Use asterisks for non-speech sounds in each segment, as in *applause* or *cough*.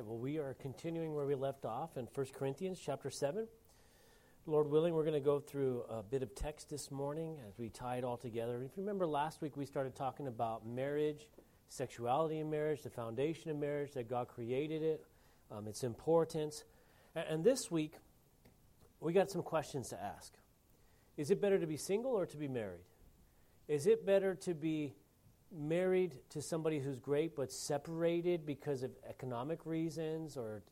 right, well, we are continuing where we left off in 1 Corinthians chapter 7. Lord willing, we're going to go through a bit of text this morning as we tie it all together. If you remember last week, we started talking about marriage, sexuality in marriage, the foundation of marriage, that God created it, um, its importance. And, and this week, we got some questions to ask. Is it better to be single or to be married? Is it better to be married to somebody who's great but separated because of economic reasons or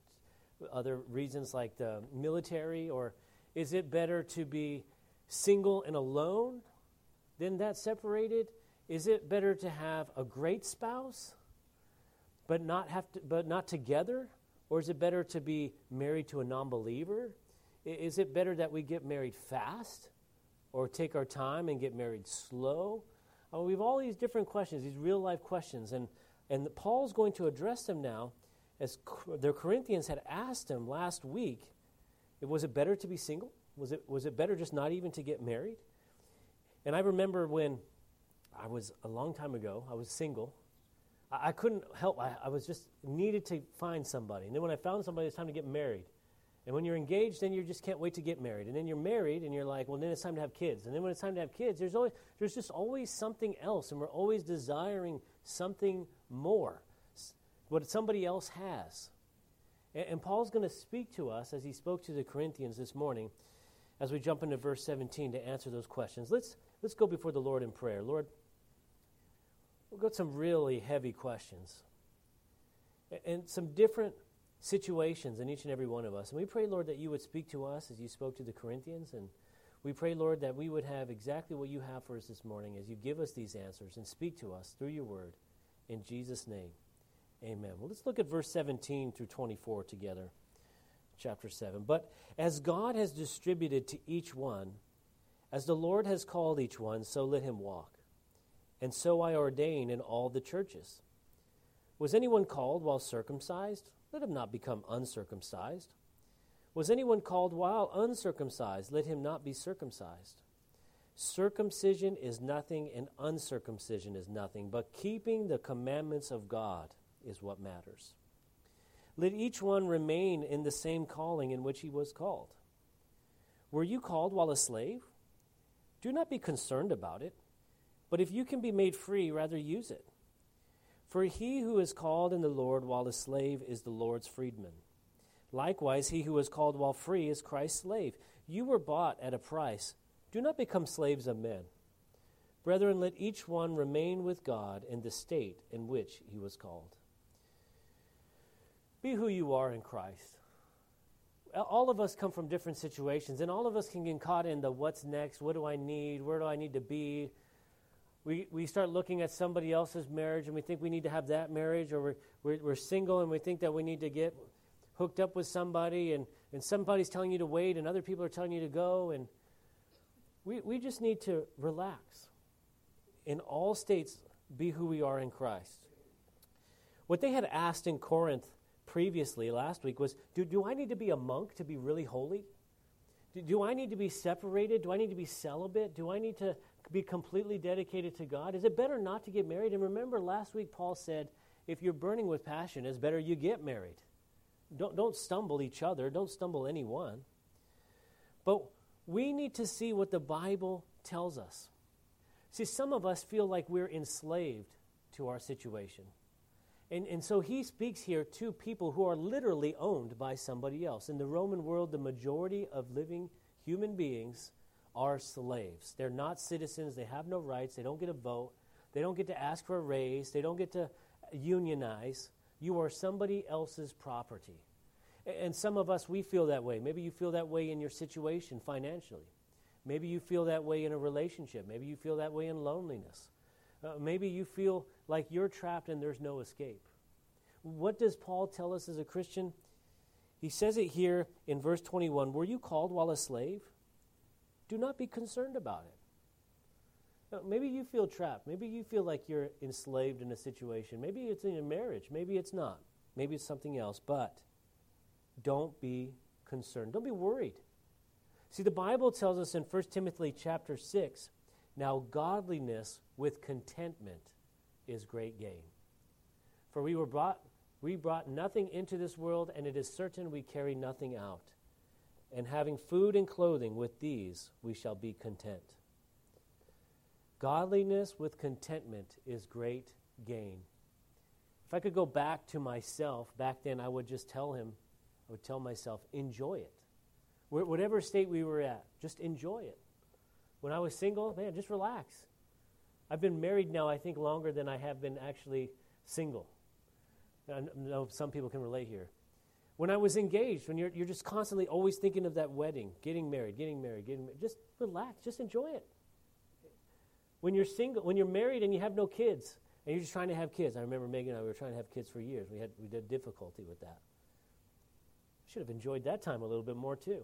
other reasons like the military? Or is it better to be single and alone than that separated? Is it better to have a great spouse but not have to, but not together? Or is it better to be married to a non-believer? Is it better that we get married fast or take our time and get married slow? Uh, we have all these different questions, these real life questions, and, and Paul's going to address them now as the Corinthians had asked him last week was it better to be single? Was it, was it better just not even to get married? And I remember when I was a long time ago, I was single. I, I couldn't help, I, I was just needed to find somebody. And then when I found somebody, it's time to get married. And when you're engaged, then you just can't wait to get married. And then you're married, and you're like, well, then it's time to have kids. And then when it's time to have kids, there's always there's just always something else, and we're always desiring something more, what somebody else has. And, and Paul's going to speak to us as he spoke to the Corinthians this morning, as we jump into verse 17 to answer those questions. Let's let's go before the Lord in prayer. Lord, we've got some really heavy questions, and, and some different situations in each and every one of us. And we pray, Lord, that you would speak to us as you spoke to the Corinthians. And we pray, Lord, that we would have exactly what you have for us this morning as you give us these answers and speak to us through your word. In Jesus' name, amen. Well, let's look at verse 17 through 24 together, chapter 7. But as God has distributed to each one, as the Lord has called each one, so let him walk. And so I ordain in all the churches. Was anyone called while circumcised? Let him not become uncircumcised. Was anyone called while uncircumcised? Let him not be circumcised. Circumcision is nothing, and uncircumcision is nothing, but keeping the commandments of God is what matters. Let each one remain in the same calling in which he was called. Were you called while a slave? Do not be concerned about it, but if you can be made free, rather use it. For he who is called in the Lord while a slave is the Lord's freedman. Likewise, he who is called while free is Christ's slave. You were bought at a price. Do not become slaves of men. Brethren, let each one remain with God in the state in which he was called. Be who you are in Christ. All of us come from different situations, and all of us can get caught in the what's next, what do I need, where do I need to be, we, we start looking at somebody else's marriage and we think we need to have that marriage, or we're, we're, we're, single and we think that we need to get hooked up with somebody, and, and somebody's telling you to wait, and other people are telling you to go. And we, we just need to relax. In all states, be who we are in Christ. What they had asked in Corinth previously last week was do, do I need to be a monk to be really holy? Do, do I need to be separated? Do I need to be celibate? Do I need to be completely dedicated to God? Is it better not to get married? And remember, last week Paul said, if you're burning with passion, it's better you get married. Don't, don't stumble each other, don't stumble anyone. But we need to see what the Bible tells us. See, some of us feel like we're enslaved to our situation. And, and so he speaks here to people who are literally owned by somebody else. In the Roman world, the majority of living human beings are slaves. They're not citizens. They have no rights. They don't get a vote. They don't get to ask for a raise. They don't get to unionize. You are somebody else's property. And some of us, we feel that way. Maybe you feel that way in your situation financially. Maybe you feel that way in a relationship. Maybe you feel that way in loneliness. Uh, maybe you feel like you're trapped and there's no escape. What does Paul tell us as a Christian? He says it here in verse 21 Were you called while a slave? Do not be concerned about it. Now, maybe you feel trapped. Maybe you feel like you're enslaved in a situation. Maybe it's in a marriage. Maybe it's not. Maybe it's something else. But don't be concerned. Don't be worried. See, the Bible tells us in 1 Timothy chapter 6 now godliness with contentment is great gain. For we were brought We brought nothing into this world, and it is certain we carry nothing out. And having food and clothing, with these we shall be content. Godliness with contentment is great gain. If I could go back to myself, back then I would just tell him, I would tell myself, enjoy it. Whatever state we were at, just enjoy it. When I was single, man, just relax. I've been married now, I think, longer than I have been actually single. I know some people can relate here. When I was engaged, when you're, you're just constantly always thinking of that wedding, getting married, getting married, getting married, just relax, just enjoy it. When you're single, when you're married and you have no kids, and you're just trying to have kids. I remember Megan and I we were trying to have kids for years. We had we did difficulty with that. Should have enjoyed that time a little bit more too.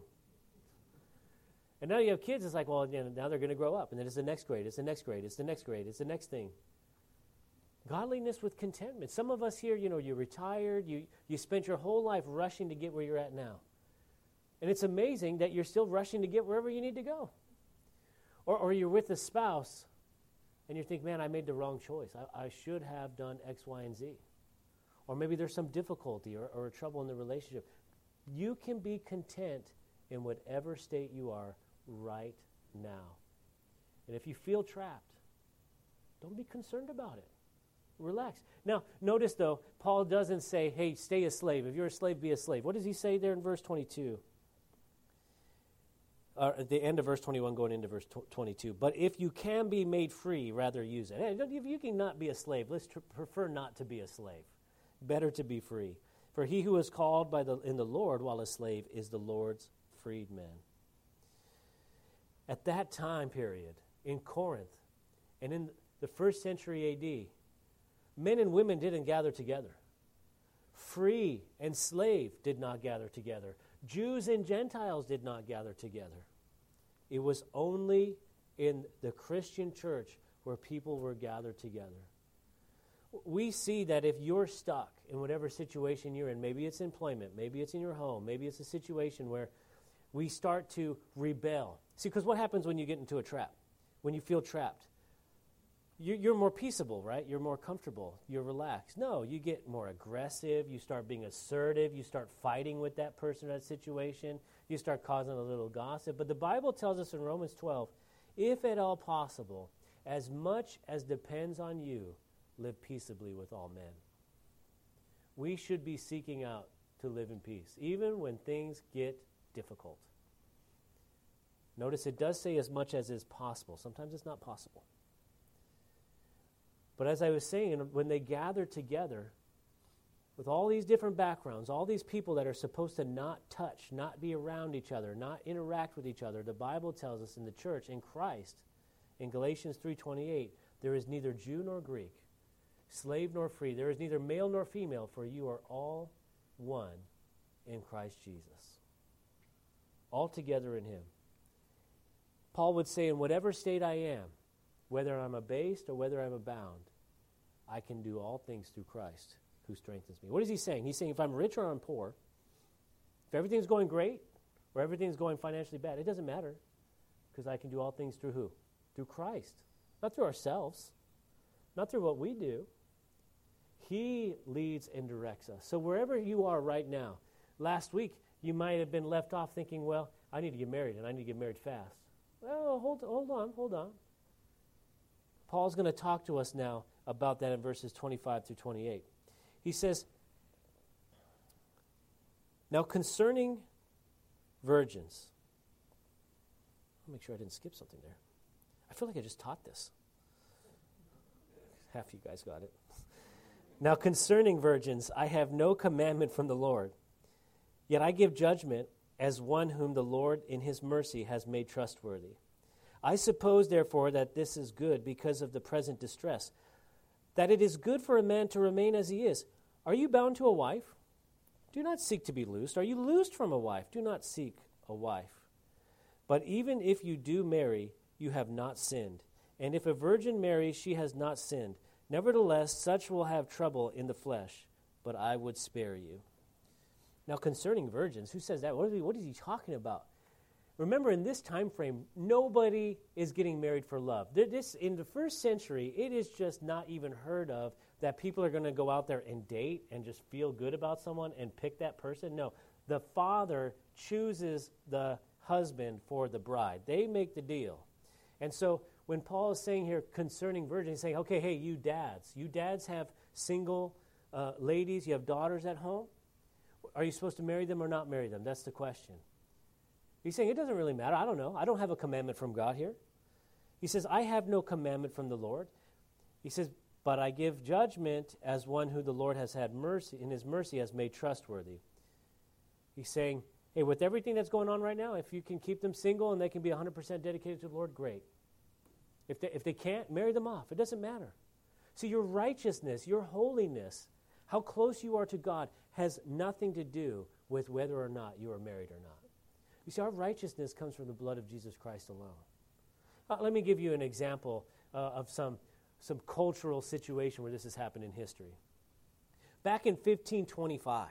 And now you have kids, it's like, well, now they're going to grow up, and then it's the next grade, it's the next grade, it's the next grade, it's the next thing. Godliness with contentment. Some of us here, you know, you're retired, you, you spent your whole life rushing to get where you're at now. And it's amazing that you're still rushing to get wherever you need to go. Or, or you're with a spouse and you think, man, I made the wrong choice. I, I should have done X, Y, and Z. Or maybe there's some difficulty or, or trouble in the relationship. You can be content in whatever state you are right now. And if you feel trapped, don't be concerned about it. Relax. Now, notice though, Paul doesn't say, hey, stay a slave. If you're a slave, be a slave. What does he say there in verse 22? Uh, at the end of verse 21 going into verse 22 but if you can be made free rather use it hey, if you cannot be a slave let's tr- prefer not to be a slave better to be free for he who is called by the, in the lord while a slave is the lord's freedman at that time period in Corinth and in the first century AD, men and women didn't gather together. Free and slave did not gather together. Jews and Gentiles did not gather together. It was only in the Christian church where people were gathered together. We see that if you're stuck in whatever situation you're in, maybe it's employment, maybe it's in your home, maybe it's a situation where we start to rebel. See, because what happens when you get into a trap? When you feel trapped? You're more peaceable, right? You're more comfortable. You're relaxed. No, you get more aggressive. You start being assertive. You start fighting with that person or that situation. You start causing a little gossip. But the Bible tells us in Romans 12 if at all possible, as much as depends on you, live peaceably with all men. We should be seeking out to live in peace, even when things get difficult. Notice it does say as much as is possible. Sometimes it's not possible. But as I was saying, when they gather together with all these different backgrounds, all these people that are supposed to not touch, not be around each other, not interact with each other, the Bible tells us in the church, in Christ, in Galatians 3:28, there is neither Jew nor Greek, slave nor free, there is neither male nor female, for you are all one in Christ Jesus all together in Him. Paul would say, In whatever state I am, whether I'm abased or whether I'm abound, I can do all things through Christ who strengthens me. What is he saying? He's saying, If I'm rich or I'm poor, if everything's going great or everything's going financially bad, it doesn't matter because I can do all things through who? Through Christ. Not through ourselves, not through what we do. He leads and directs us. So wherever you are right now, last week you might have been left off thinking, well, I need to get married and I need to get married fast. Well, hold, hold on, hold on. Paul's going to talk to us now about that in verses 25 through 28. He says, Now concerning virgins, I'll make sure I didn't skip something there. I feel like I just taught this. Half of you guys got it. Now concerning virgins, I have no commandment from the Lord Yet I give judgment as one whom the Lord in his mercy has made trustworthy. I suppose, therefore, that this is good because of the present distress, that it is good for a man to remain as he is. Are you bound to a wife? Do not seek to be loosed. Are you loosed from a wife? Do not seek a wife. But even if you do marry, you have not sinned. And if a virgin marries, she has not sinned. Nevertheless, such will have trouble in the flesh, but I would spare you. Now, concerning virgins, who says that? What is he, what is he talking about? Remember, in this time frame, nobody is getting married for love. This, in the first century, it is just not even heard of that people are going to go out there and date and just feel good about someone and pick that person. No, the father chooses the husband for the bride. They make the deal. And so when Paul is saying here concerning virgins, he's saying, okay, hey, you dads, you dads have single uh, ladies, you have daughters at home. Are you supposed to marry them or not marry them? That's the question. He's saying it doesn't really matter. I don't know. I don't have a commandment from God here. He says, I have no commandment from the Lord. He says, but I give judgment as one who the Lord has had mercy, in his mercy, has made trustworthy. He's saying, hey, with everything that's going on right now, if you can keep them single and they can be 100% dedicated to the Lord, great. If they, if they can't, marry them off. It doesn't matter. See, your righteousness, your holiness, how close you are to God has nothing to do with whether or not you are married or not. You see, our righteousness comes from the blood of Jesus Christ alone. Uh, let me give you an example uh, of some, some cultural situation where this has happened in history. Back in 1525,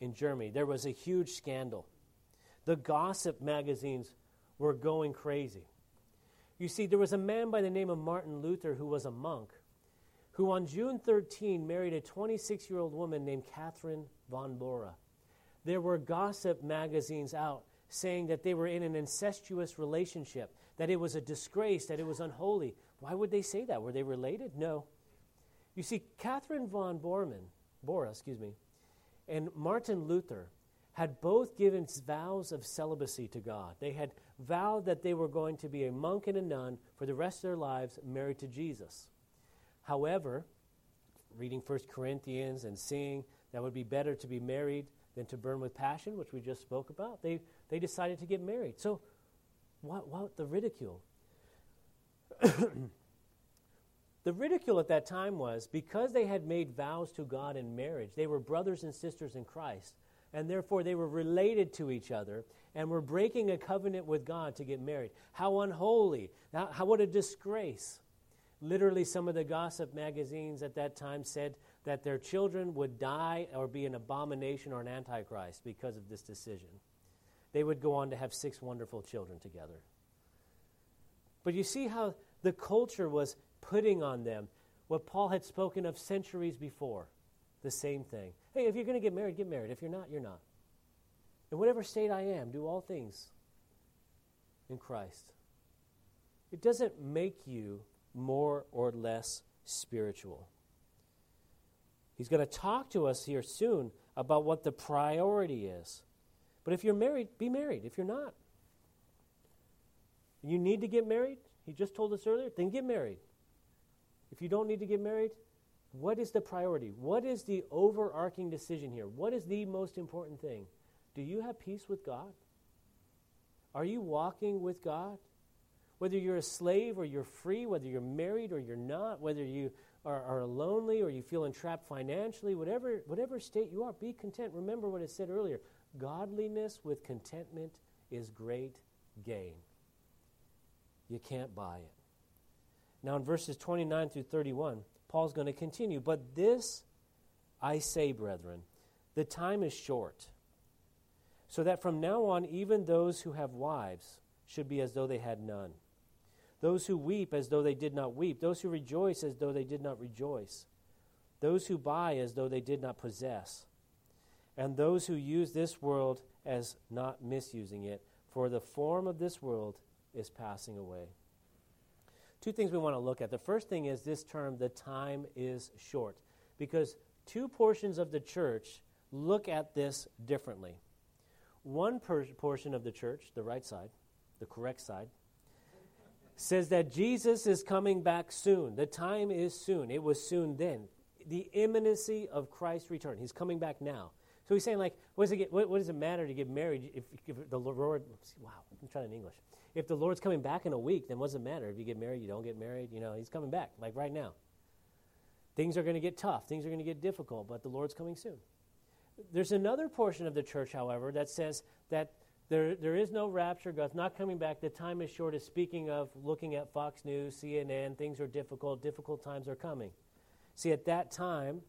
in Germany, there was a huge scandal. The gossip magazines were going crazy. You see, there was a man by the name of Martin Luther who was a monk, who on June 13 married a 26 year old woman named Catherine von Bora. There were gossip magazines out saying that they were in an incestuous relationship, that it was a disgrace, that it was unholy. Why would they say that? Were they related? No. You see, Catherine von Bormann, Bora, excuse me, and Martin Luther had both given vows of celibacy to God. They had vowed that they were going to be a monk and a nun for the rest of their lives married to Jesus. However, reading 1 Corinthians and seeing that would be better to be married than to burn with passion, which we just spoke about, they, they decided to get married. So, what, what the ridicule? *coughs* the ridicule at that time was because they had made vows to God in marriage, they were brothers and sisters in Christ, and therefore they were related to each other and were breaking a covenant with God to get married. How unholy! How, how what a disgrace! Literally, some of the gossip magazines at that time said that their children would die or be an abomination or an antichrist because of this decision. They would go on to have six wonderful children together. But you see how the culture was putting on them what Paul had spoken of centuries before the same thing. Hey, if you're going to get married, get married. If you're not, you're not. In whatever state I am, do all things in Christ. It doesn't make you more or less spiritual. He's going to talk to us here soon about what the priority is. But if you're married, be married. If you're not, you need to get married. He just told us earlier, then get married. If you don't need to get married, what is the priority? What is the overarching decision here? What is the most important thing? Do you have peace with God? Are you walking with God? Whether you're a slave or you're free, whether you're married or you're not, whether you are, are lonely or you feel entrapped financially, whatever, whatever state you are, be content. Remember what it said earlier godliness with contentment is great gain. You can't buy it. Now, in verses 29 through 31, Paul's going to continue. But this I say, brethren, the time is short, so that from now on, even those who have wives should be as though they had none those who weep as though they did not weep, those who rejoice as though they did not rejoice, those who buy as though they did not possess, and those who use this world as not misusing it, for the form of this world is passing away. Two things we want to look at. The first thing is this term, the time is short, because two portions of the church look at this differently. One per- portion of the church, the right side, the correct side, says that Jesus is coming back soon. The time is soon. It was soon then. The imminency of Christ's return. He's coming back now. So he's saying, like, what does it, what, what does it matter to get married if, if the Lord, wow, I'm trying in English. If the Lord's coming back in a week, then what does it matter? If you get married, you don't get married, you know, he's coming back, like right now. Things are going to get tough, things are going to get difficult, but the Lord's coming soon. There's another portion of the church, however, that says that there, there is no rapture. God's not coming back. The time is short. Is speaking of looking at Fox News, CNN. Things are difficult. Difficult times are coming. See, at that time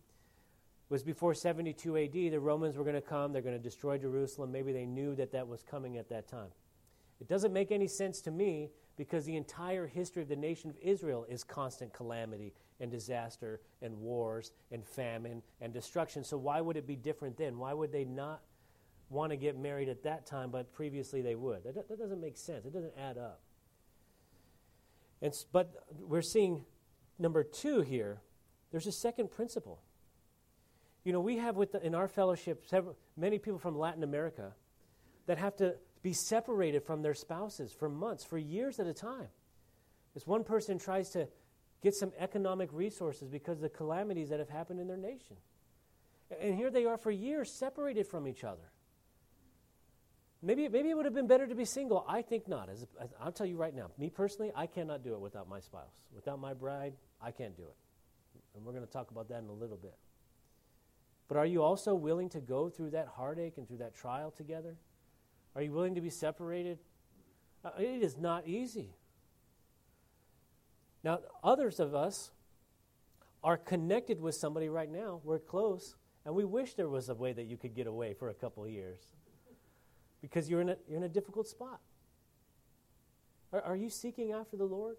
was before 72 AD. The Romans were going to come. They're going to destroy Jerusalem. Maybe they knew that that was coming at that time. It doesn't make any sense to me because the entire history of the nation of Israel is constant calamity and disaster and wars and famine and destruction. So, why would it be different then? Why would they not want to get married at that time, but previously they would? That, that doesn't make sense. It doesn't add up. And, but we're seeing number two here, there's a second principle. You know, we have with the, in our fellowship several, many people from Latin America that have to be separated from their spouses for months, for years at a time. This one person tries to get some economic resources because of the calamities that have happened in their nation. And here they are for years separated from each other. Maybe, maybe it would have been better to be single. I think not. As, as, I'll tell you right now, me personally, I cannot do it without my spouse. Without my bride, I can't do it. And we're going to talk about that in a little bit. But are you also willing to go through that heartache and through that trial together? Are you willing to be separated? Uh, it is not easy. Now, others of us are connected with somebody right now. We're close, and we wish there was a way that you could get away for a couple years because you're in a, you're in a difficult spot. Are, are you seeking after the Lord?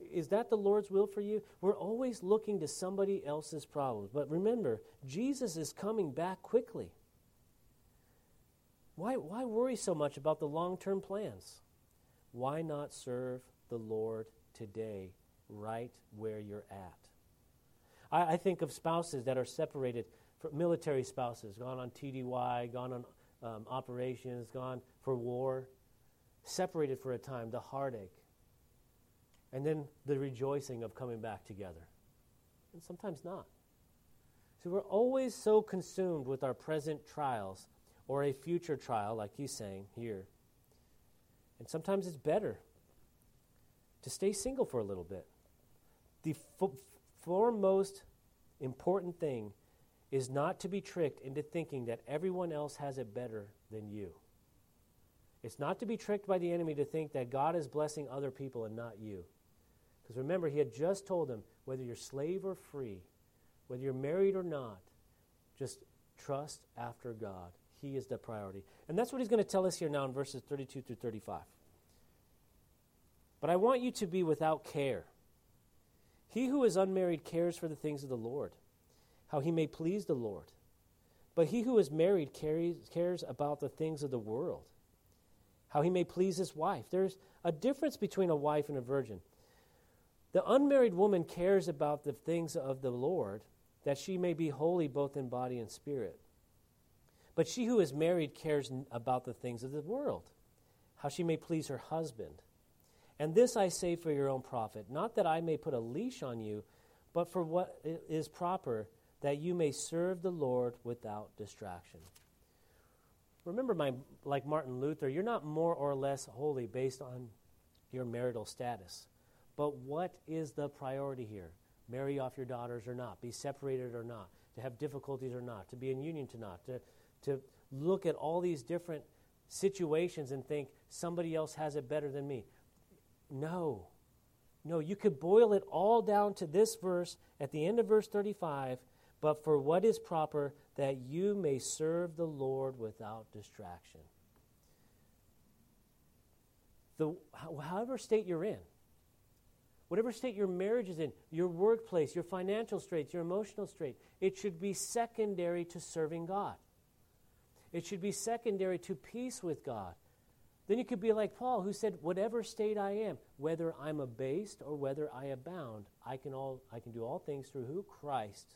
Is that the Lord's will for you? We're always looking to somebody else's problems. But remember, Jesus is coming back quickly. Why, why worry so much about the long term plans? Why not serve the Lord today, right where you're at? I, I think of spouses that are separated, military spouses, gone on TDY, gone on um, operations, gone for war, separated for a time, the heartache, and then the rejoicing of coming back together. And sometimes not. So we're always so consumed with our present trials or a future trial, like he's saying here. And sometimes it's better to stay single for a little bit. The f- foremost important thing is not to be tricked into thinking that everyone else has it better than you. It's not to be tricked by the enemy to think that God is blessing other people and not you. Because remember, he had just told them whether you're slave or free, whether you're married or not, just trust after God. He is the priority. And that's what he's going to tell us here now in verses 32 through 35. But I want you to be without care. He who is unmarried cares for the things of the Lord how he may please the Lord. But he who is married cares, cares about the things of the world, how he may please his wife. There's a difference between a wife and a virgin. The unmarried woman cares about the things of the Lord, that she may be holy both in body and spirit. But she who is married cares about the things of the world, how she may please her husband. And this I say for your own profit, not that I may put a leash on you, but for what is proper that you may serve the Lord without distraction. Remember, my, like Martin Luther, you're not more or less holy based on your marital status. But what is the priority here? Marry off your daughters or not, be separated or not, to have difficulties or not, to be in union to not, to, to look at all these different situations and think somebody else has it better than me. No. No, you could boil it all down to this verse at the end of verse 35 but for what is proper, that you may serve the Lord without distraction. The, however state you're in, whatever state your marriage is in, your workplace, your financial straits, your emotional state, it should be secondary to serving God. It should be secondary to peace with God. Then you could be like Paul, who said, Whatever state I am, whether I'm abased or whether I abound, I can, all, I can do all things through who? Christ,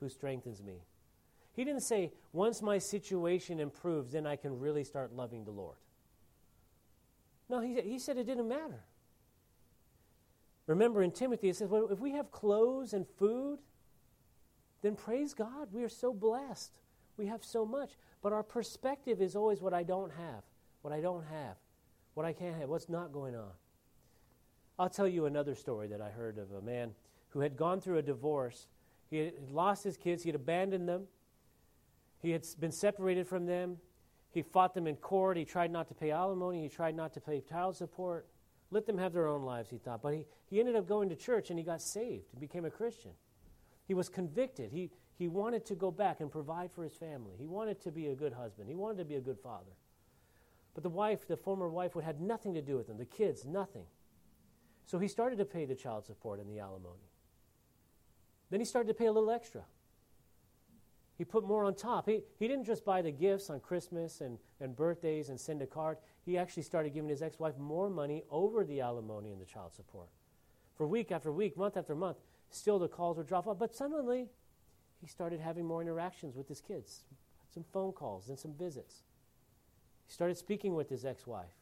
who strengthens me. He didn't say, once my situation improves, then I can really start loving the Lord. No, he, he said it didn't matter. Remember in Timothy, it says, well, if we have clothes and food, then praise God. We are so blessed. We have so much. But our perspective is always what I don't have, what I don't have, what I can't have, what's not going on. I'll tell you another story that I heard of a man who had gone through a divorce he had lost his kids, he had abandoned them, he had been separated from them. He fought them in court. He tried not to pay alimony. He tried not to pay child support. Let them have their own lives, he thought. But he, he ended up going to church and he got saved and became a Christian. He was convicted. He, he wanted to go back and provide for his family. He wanted to be a good husband. He wanted to be a good father. But the wife, the former wife, would had nothing to do with them. The kids, nothing. So he started to pay the child support and the alimony. Then he started to pay a little extra. He put more on top. He, he didn't just buy the gifts on Christmas and, and birthdays and send a card. He actually started giving his ex wife more money over the alimony and the child support. For week after week, month after month, still the calls would drop off. But suddenly, he started having more interactions with his kids, some phone calls and some visits. He started speaking with his ex wife.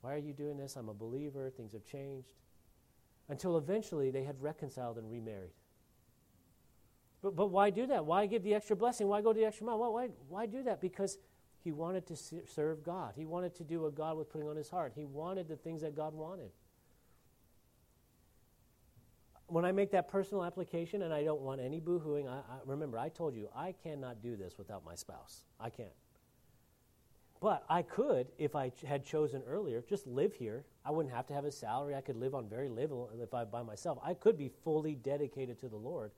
Why are you doing this? I'm a believer. Things have changed. Until eventually they had reconciled and remarried. But, but why do that? Why give the extra blessing? Why go to the extra mile? Why, why, why do that? Because he wanted to serve God. He wanted to do what God was putting on his heart. He wanted the things that God wanted. When I make that personal application, and I don't want any boohooing, I, I, remember I told you I cannot do this without my spouse. I can't. But I could, if I had chosen earlier, just live here. I wouldn't have to have a salary. I could live on very little uh, if I by myself. I could be fully dedicated to the Lord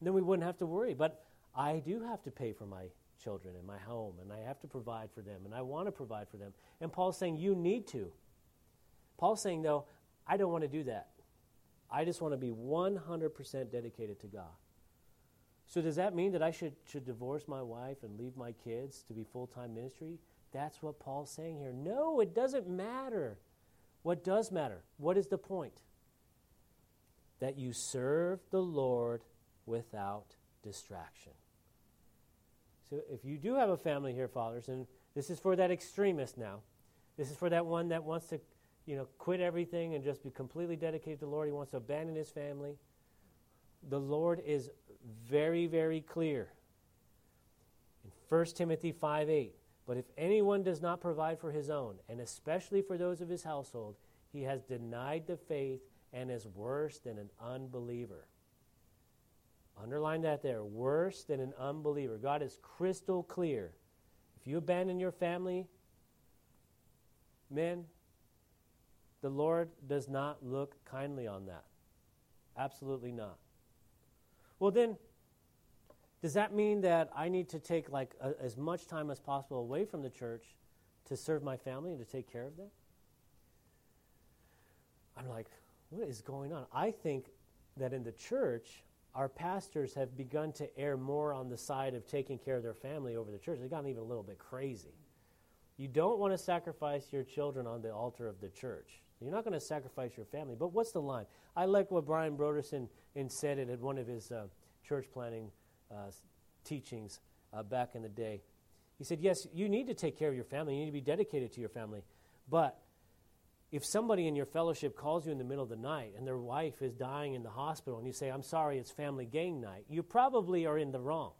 then we wouldn't have to worry. But I do have to pay for my children and my home, and I have to provide for them, and I want to provide for them. And Paul's saying, You need to. Paul's saying, though, I don't want to do that. I just want to be 100% dedicated to God. So, does that mean that I should, should divorce my wife and leave my kids to be full time ministry? That's what Paul's saying here. No, it doesn't matter. What does matter? What is the point? That you serve the Lord without distraction. So if you do have a family here, fathers, and this is for that extremist now, this is for that one that wants to, you know, quit everything and just be completely dedicated to the Lord. He wants to abandon his family. The Lord is very, very clear. In 1 Timothy 5 8, but if anyone does not provide for his own, and especially for those of his household, he has denied the faith and is worse than an unbeliever. Underline that there. Worse than an unbeliever. God is crystal clear. If you abandon your family, men, the Lord does not look kindly on that. Absolutely not. Well, then, does that mean that I need to take like a, as much time as possible away from the church to serve my family and to take care of them? I'm like, what is going on? I think that in the church, our pastors have begun to err more on the side of taking care of their family over the church. They've gotten even a little bit crazy. You don't want to sacrifice your children on the altar of the church. You're not going to sacrifice your family. But what's the line? I like what Brian Brodersen said it at one of his uh, church planting uh, teachings uh, back in the day. He said, Yes, you need to take care of your family. You need to be dedicated to your family. But if somebody in your fellowship calls you in the middle of the night and their wife is dying in the hospital and you say, I'm sorry, it's family gang night, you probably are in the wrong.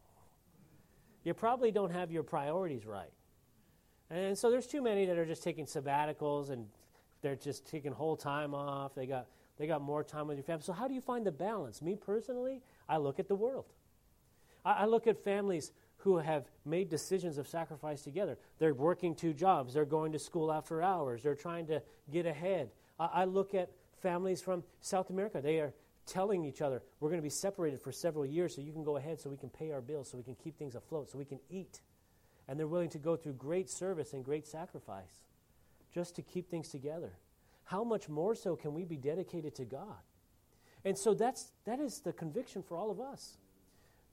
You probably don't have your priorities right. And so there's too many that are just taking sabbaticals and they're just taking whole time off. They got, they got more time with your family. So, how do you find the balance? Me personally, I look at the world. I, I look at families who have made decisions of sacrifice together. They're working two jobs, they're going to school after hours, they're trying to get ahead. I, I look at families from South America. They are telling each other, we're going to be separated for several years so you can go ahead so we can pay our bills, so we can keep things afloat, so we can eat. And they're willing to go through great service and great sacrifice just to keep things together. How much more so can we be dedicated to God? And so that's, that is the conviction for all of us.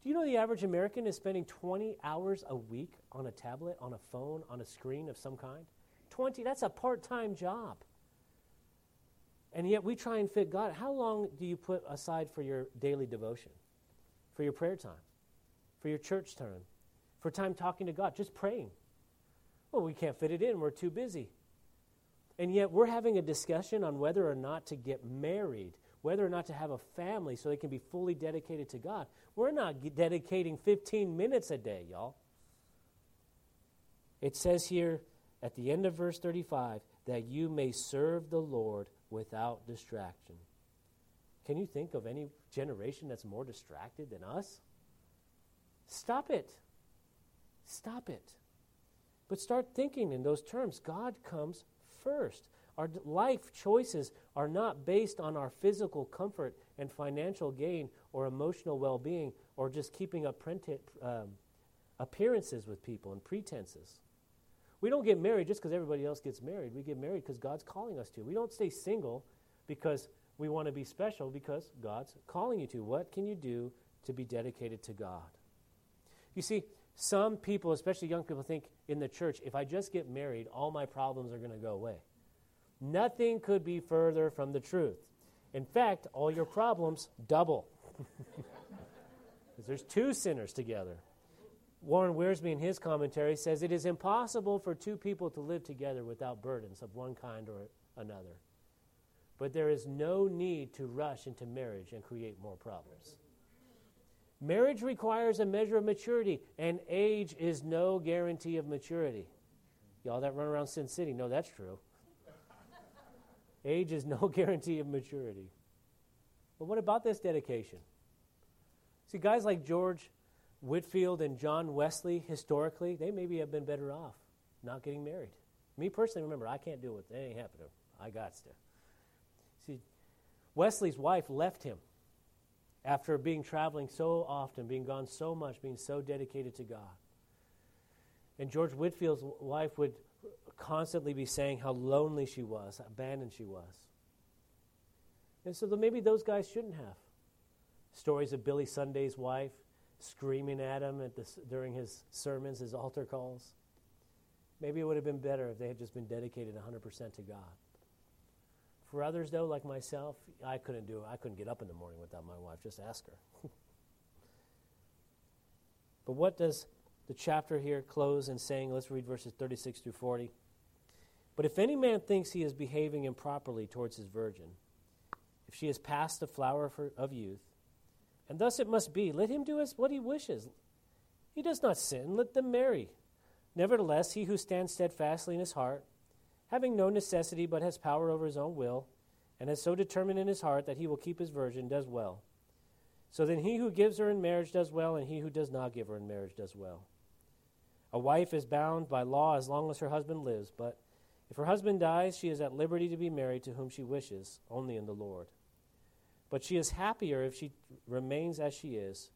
Do you know the average American is spending 20 hours a week on a tablet, on a phone, on a screen of some kind? 20, that's a part time job. And yet we try and fit God. How long do you put aside for your daily devotion, for your prayer time, for your church time, for time talking to God, just praying? Well, we can't fit it in, we're too busy. And yet we're having a discussion on whether or not to get married whether or not to have a family so they can be fully dedicated to God. We're not dedicating 15 minutes a day, y'all. It says here at the end of verse 35 that you may serve the Lord without distraction. Can you think of any generation that's more distracted than us? Stop it. Stop it. But start thinking in those terms. God comes first. Our life choices are not based on our physical comfort and financial gain or emotional well being or just keeping up um, appearances with people and pretenses. We don't get married just because everybody else gets married. We get married because God's calling us to. We don't stay single because we want to be special, because God's calling you to. What can you do to be dedicated to God? You see, some people, especially young people, think in the church, if I just get married, all my problems are going to go away. Nothing could be further from the truth. In fact, all your problems double. *laughs* Because there's two sinners together. Warren Wiersbe, in his commentary, says it is impossible for two people to live together without burdens of one kind or another. But there is no need to rush into marriage and create more problems. Marriage requires a measure of maturity, and age is no guarantee of maturity. Y'all that run around Sin City know that's true. age is *laughs* no guarantee of maturity. But what about this dedication? See, guys like George Whitefield and John Wesley, historically, they maybe have been better off not getting married. Me personally, remember, I can't do it. It ain't happening. I got to. See, Wesley's wife left him after being traveling so often, being gone so much, being so dedicated to God. And George Whitefield's wife would constantly be saying how lonely she was, abandoned she was. And so maybe those guys shouldn't have. Stories of Billy Sunday's wife screaming at him at during his sermons, his altar calls. Maybe it would have been better if they had just been dedicated 100% to God. For others, though, like myself, I couldn't do it. I couldn't get up in the morning without my wife. Just ask her. *laughs* but what does the chapter here close in saying? Let's read verses 36 through 40. But if any man thinks he is behaving improperly towards his virgin, if she has passed the flower of youth, and thus it must be. Let him do as what he wishes. He does not sin. Let them marry. Nevertheless, he who stands steadfastly in his heart, having no necessity but has power over his own will, and has so determined in his heart that he will keep his virgin, does well. So then he who gives her in marriage does well, and he who does not give her in marriage does well. A wife is bound by law as long as her husband lives, but if her husband dies, she is at liberty to be married to whom she wishes, only in the Lord. But she is happier if she remains as she is,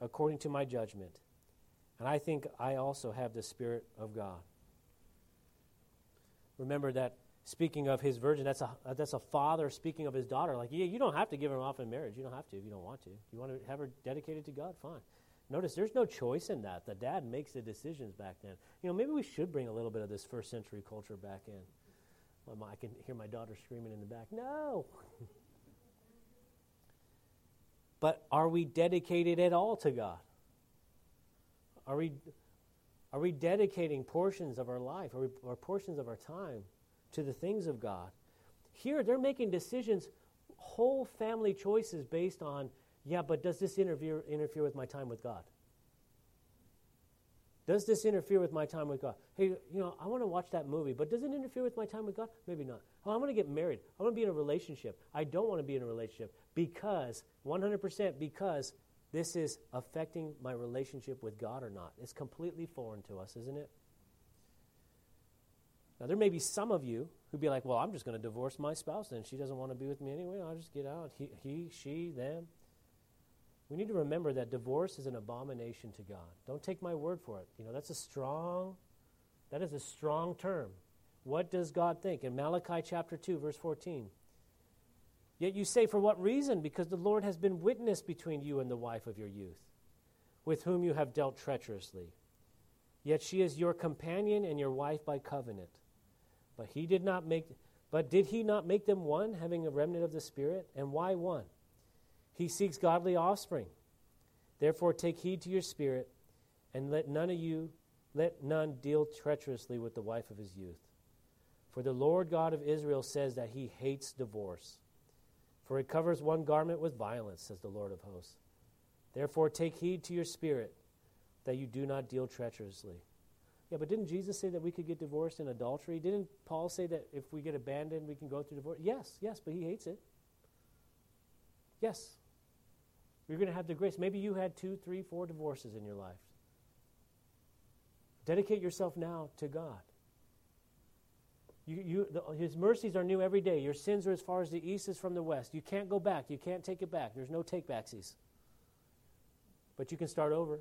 according to my judgment. And I think I also have the Spirit of God. Remember that speaking of his virgin, that's a, that's a father speaking of his daughter. Like, yeah, you don't have to give her off in marriage. You don't have to if you don't want to. You want to have her dedicated to God? Fine. Notice there's no choice in that. The dad makes the decisions back then. You know, maybe we should bring a little bit of this first century culture back in. I can hear my daughter screaming in the back, no. *laughs* But are we dedicated at all to God? Are we, are we dedicating portions of our life or, or portions of our time to the things of God? Here, they're making decisions, whole family choices based on, yeah, but does this interfere, interfere with my time with God? Does this interfere with my time with God? Hey, you know, I want to watch that movie, but does it interfere with my time with God? Maybe not. Oh, I want to get married. I want to be in a relationship. I don't want to be in a relationship because, 100% because this is affecting my relationship with God or not. It's completely foreign to us, isn't it? Now, there may be some of you who'd be like, well, I'm just going to divorce my spouse and she doesn't want to be with me anyway. I'll just get out. He, he she, them. We need to remember that divorce is an abomination to God. Don't take my word for it. You know, that's a strong, that is a strong term. What does God think? In Malachi chapter 2, verse 14. Yet you say, For what reason? Because the Lord has been witness between you and the wife of your youth, with whom you have dealt treacherously. Yet she is your companion and your wife by covenant. But he did not make but did he not make them one, having a remnant of the Spirit? And why one? He seeks godly offspring. Therefore, take heed to your spirit, and let none of you, let none deal treacherously with the wife of his youth. For the Lord God of Israel says that he hates divorce. For it covers one garment with violence, says the Lord of hosts. Therefore, take heed to your spirit, that you do not deal treacherously. Yeah, but didn't Jesus say that we could get divorced in adultery? Didn't Paul say that if we get abandoned, we can go through divorce? Yes, yes, but he hates it. Yes, you're going to have the grace. Maybe you had two, three, four divorces in your life. Dedicate yourself now to God. You, you, the, his mercies are new every day. Your sins are as far as the east is from the west. You can't go back. You can't take it back. There's no take backsies. But you can start over.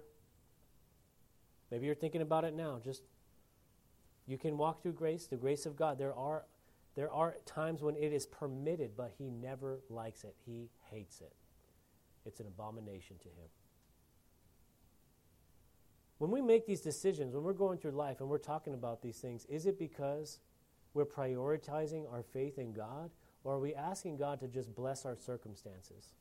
Maybe you're thinking about it now. Just You can walk through grace, the grace of God. There are, there are times when it is permitted, but He never likes it. He hates it. It's an abomination to Him. When we make these decisions, when we're going through life and we're talking about these things, is it because we're prioritizing our faith in God, or are we asking God to just bless our circumstances?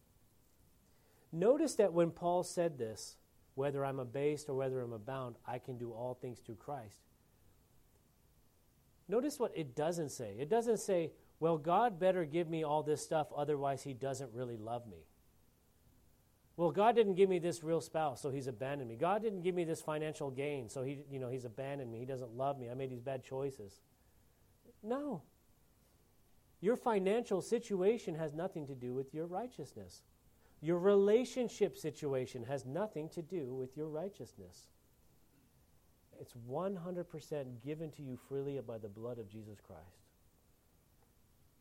Notice that when Paul said this, whether I'm abased or whether I'm abound, I can do all things through Christ. Notice what it doesn't say. It doesn't say, well, God better give me all this stuff, otherwise, He doesn't really love me. Well, God didn't give me this real spouse, so He's abandoned me. God didn't give me this financial gain, so He, you know, He's abandoned me. He doesn't love me. I made these bad choices. No. Your financial situation has nothing to do with your righteousness. Your relationship situation has nothing to do with your righteousness. It's 100% given to you freely by the blood of Jesus Christ.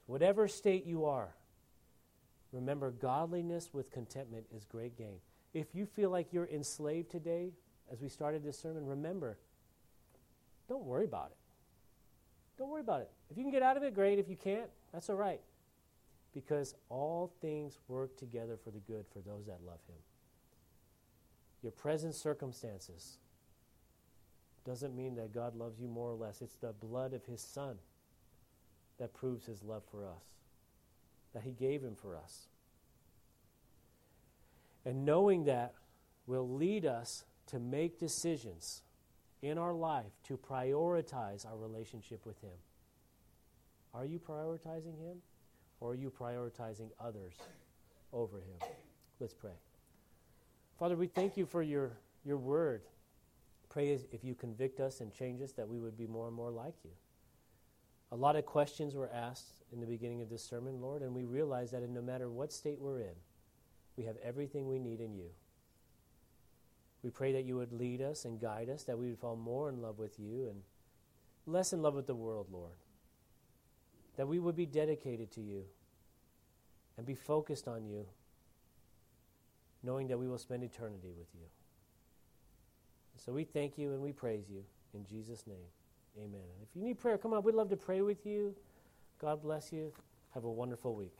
Whatever state you are, remember godliness with contentment is great gain. If you feel like you're enslaved today, as we started this sermon, remember, don't worry about it. Don't worry about it. If you can get out of it, great. If you can't, that's all right because all things work together for the good for those that love him. Your present circumstances doesn't mean that God loves you more or less. It's the blood of his son that proves his love for us, that he gave him for us. And knowing that will lead us to make decisions in our life to prioritize our relationship with him. Are you prioritizing him? Or are you prioritizing others over him? Let's pray. Father, we thank you for your, your word. Pray if you convict us and change us that we would be more and more like you. A lot of questions were asked in the beginning of this sermon, Lord, and we realize that in no matter what state we're in, we have everything we need in you. We pray that you would lead us and guide us, that we would fall more in love with you and less in love with the world, Lord that we would be dedicated to you and be focused on you, knowing that we will spend eternity with you. So we thank you and we praise you in Jesus' name. Amen. And if you need prayer, come on. We'd love to pray with you. God bless you. Have a wonderful week.